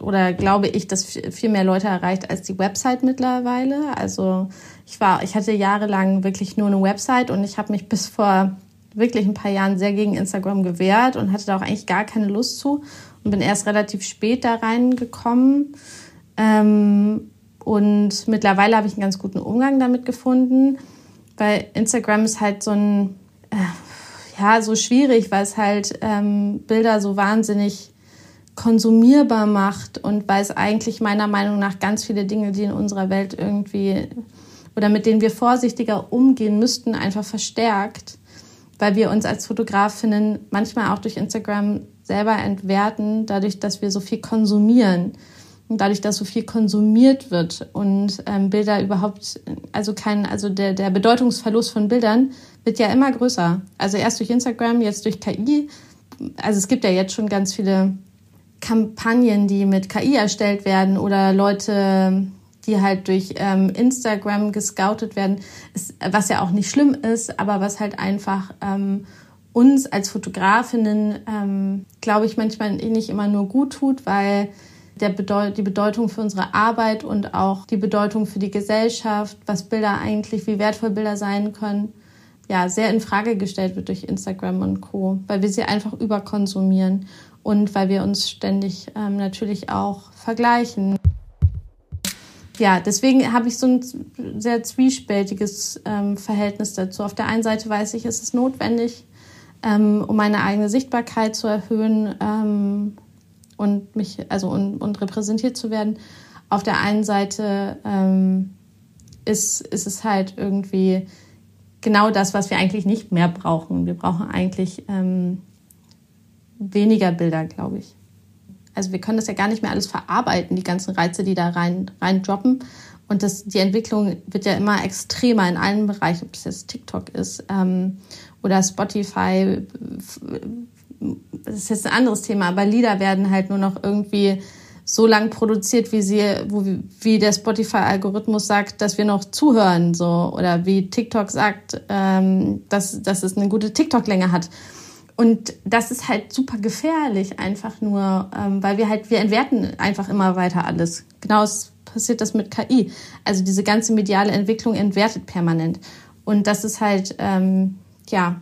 oder glaube ich, dass viel mehr Leute erreicht als die Website mittlerweile. Also ich war, ich hatte jahrelang wirklich nur eine Website und ich habe mich bis vor wirklich ein paar Jahren sehr gegen Instagram gewehrt und hatte da auch eigentlich gar keine Lust zu und bin erst relativ spät da reingekommen. Ähm, und mittlerweile habe ich einen ganz guten Umgang damit gefunden, weil Instagram ist halt so ein, ja, so schwierig, weil es halt ähm, Bilder so wahnsinnig konsumierbar macht und weil es eigentlich meiner Meinung nach ganz viele Dinge, die in unserer Welt irgendwie oder mit denen wir vorsichtiger umgehen müssten, einfach verstärkt, weil wir uns als Fotografinnen manchmal auch durch Instagram selber entwerten, dadurch, dass wir so viel konsumieren. dadurch, dass so viel konsumiert wird und ähm, Bilder überhaupt, also kein, also der, der Bedeutungsverlust von Bildern wird ja immer größer. Also erst durch Instagram, jetzt durch KI. Also es gibt ja jetzt schon ganz viele Kampagnen, die mit KI erstellt werden oder Leute, die halt durch ähm, Instagram gescoutet werden, ist, was ja auch nicht schlimm ist, aber was halt einfach ähm, uns als Fotografinnen, ähm, glaube ich, manchmal nicht immer nur gut tut, weil der Bedeut die Bedeutung für unsere Arbeit und auch die Bedeutung für die Gesellschaft, was Bilder eigentlich, wie wertvoll Bilder sein können, ja, sehr in Frage gestellt wird durch Instagram und Co., weil wir sie einfach überkonsumieren und weil wir uns ständig ähm, natürlich auch vergleichen. Ja, deswegen habe ich so ein sehr zwiespältiges ähm, Verhältnis dazu. Auf der einen Seite weiß ich, es ist notwendig, ähm, um meine eigene Sichtbarkeit zu erhöhen ähm, und mich, also und, und repräsentiert zu werden. Auf der einen Seite ähm, ist, ist es halt irgendwie genau das, was wir eigentlich nicht mehr brauchen. Wir brauchen eigentlich ähm, weniger Bilder, glaube ich. Also wir können das ja gar nicht mehr alles verarbeiten, die ganzen Reize, die da rein, rein droppen. Und das, die Entwicklung wird ja immer extremer in allen Bereichen, ob es jetzt TikTok ist ähm, oder Spotify, das ist jetzt ein anderes Thema, aber Lieder werden halt nur noch irgendwie so lang produziert, wie sie, wo, wie der Spotify-Algorithmus sagt, dass wir noch zuhören, so oder wie TikTok sagt, ähm, dass, dass es eine gute TikTok-Länge hat. Und das ist halt super gefährlich, einfach nur, ähm, weil wir halt, wir entwerten einfach immer weiter alles. Genau passiert das mit KI. Also diese ganze mediale Entwicklung entwertet permanent. Und das ist halt, ähm, ja,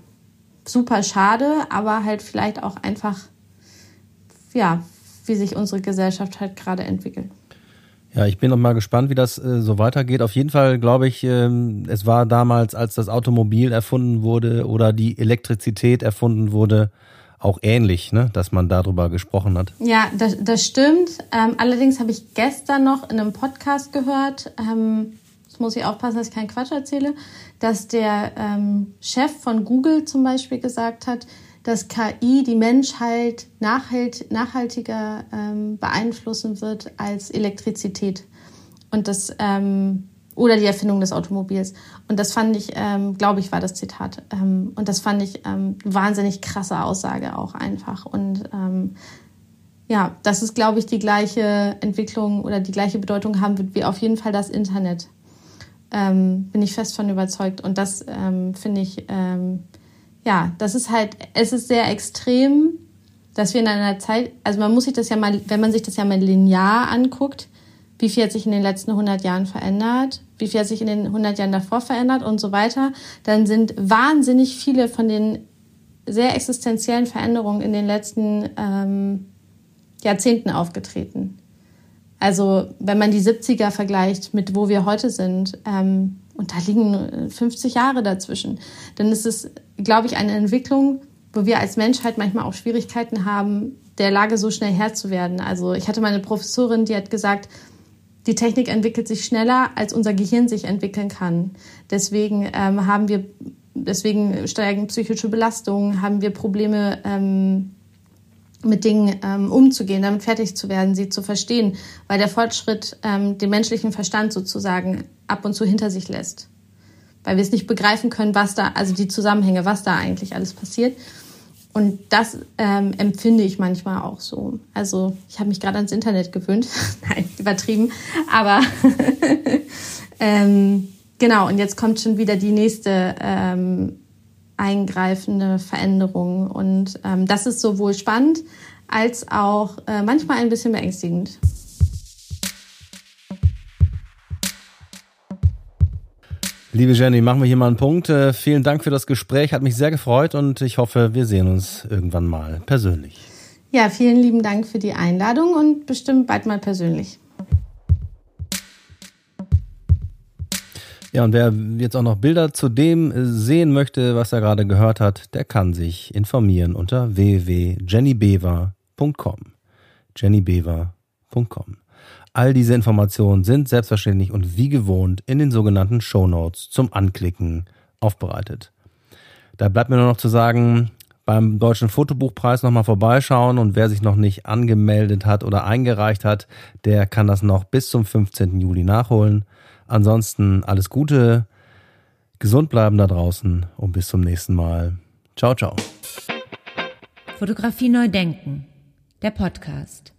super schade, aber halt vielleicht auch einfach, ja, wie sich unsere Gesellschaft halt gerade entwickelt. Ja, ich bin noch mal gespannt, wie das äh, so weitergeht. Auf jeden Fall glaube ich, ähm, es war damals, als das Automobil erfunden wurde oder die Elektrizität erfunden wurde, auch ähnlich, ne? dass man darüber gesprochen hat. Ja, das, das stimmt. Ähm, allerdings habe ich gestern noch in einem Podcast gehört, ähm, jetzt muss ich aufpassen, dass ich keinen Quatsch erzähle, dass der ähm, Chef von Google zum Beispiel gesagt hat, dass KI die Menschheit nachhalt, nachhaltiger ähm, beeinflussen wird als Elektrizität. Und das, ähm, oder die Erfindung des Automobils. Und das fand ich, ähm, glaube ich, war das Zitat. Ähm, und das fand ich ähm, wahnsinnig krasse Aussage auch einfach. Und ähm, ja, das ist, glaube ich, die gleiche Entwicklung oder die gleiche Bedeutung haben wird wie auf jeden Fall das Internet. Bin ich fest von überzeugt. Und das finde ich, ja, das ist halt, es ist sehr extrem, dass wir in einer Zeit, also man muss sich das ja mal, wenn man sich das ja mal linear anguckt, wie viel hat sich in den letzten 100 Jahren verändert, wie viel hat sich in den 100 Jahren davor verändert und so weiter, dann sind wahnsinnig viele von den sehr existenziellen Veränderungen in den letzten ähm, Jahrzehnten aufgetreten. Also wenn man die 70er vergleicht mit wo wir heute sind, ähm, und da liegen 50 Jahre dazwischen, dann ist es, glaube ich, eine Entwicklung, wo wir als Menschheit manchmal auch Schwierigkeiten haben, der Lage so schnell Herr zu werden. Also ich hatte meine Professorin, die hat gesagt, die Technik entwickelt sich schneller, als unser Gehirn sich entwickeln kann. Deswegen ähm, haben wir, deswegen steigen psychische Belastungen, haben wir Probleme, ähm, mit Dingen ähm, umzugehen, damit fertig zu werden, sie zu verstehen, weil der Fortschritt ähm, den menschlichen Verstand sozusagen ab und zu hinter sich lässt. Weil wir es nicht begreifen können, was da, also die Zusammenhänge, was da eigentlich alles passiert. Und das ähm, empfinde ich manchmal auch so. Also ich habe mich gerade ans Internet gewöhnt. [LAUGHS] Nein, übertrieben. Aber [LAUGHS] ähm, genau, und jetzt kommt schon wieder die nächste ähm, eingreifende Veränderung. Und ähm, das ist sowohl spannend als auch äh, manchmal ein bisschen beängstigend. Liebe Jenny, machen wir hier mal einen Punkt. Äh, vielen Dank für das Gespräch, hat mich sehr gefreut und ich hoffe, wir sehen uns irgendwann mal persönlich. Ja, vielen lieben Dank für die Einladung und bestimmt bald mal persönlich. Ja, und wer jetzt auch noch Bilder zu dem sehen möchte, was er gerade gehört hat, der kann sich informieren unter www.jennybever.com. jennybever.com. All diese Informationen sind selbstverständlich und wie gewohnt in den sogenannten Show Notes zum Anklicken aufbereitet. Da bleibt mir nur noch zu sagen, beim Deutschen Fotobuchpreis nochmal vorbeischauen und wer sich noch nicht angemeldet hat oder eingereicht hat, der kann das noch bis zum 15. Juli nachholen. Ansonsten alles Gute, gesund bleiben da draußen und bis zum nächsten Mal. Ciao, ciao. Fotografie neu denken. Der Podcast.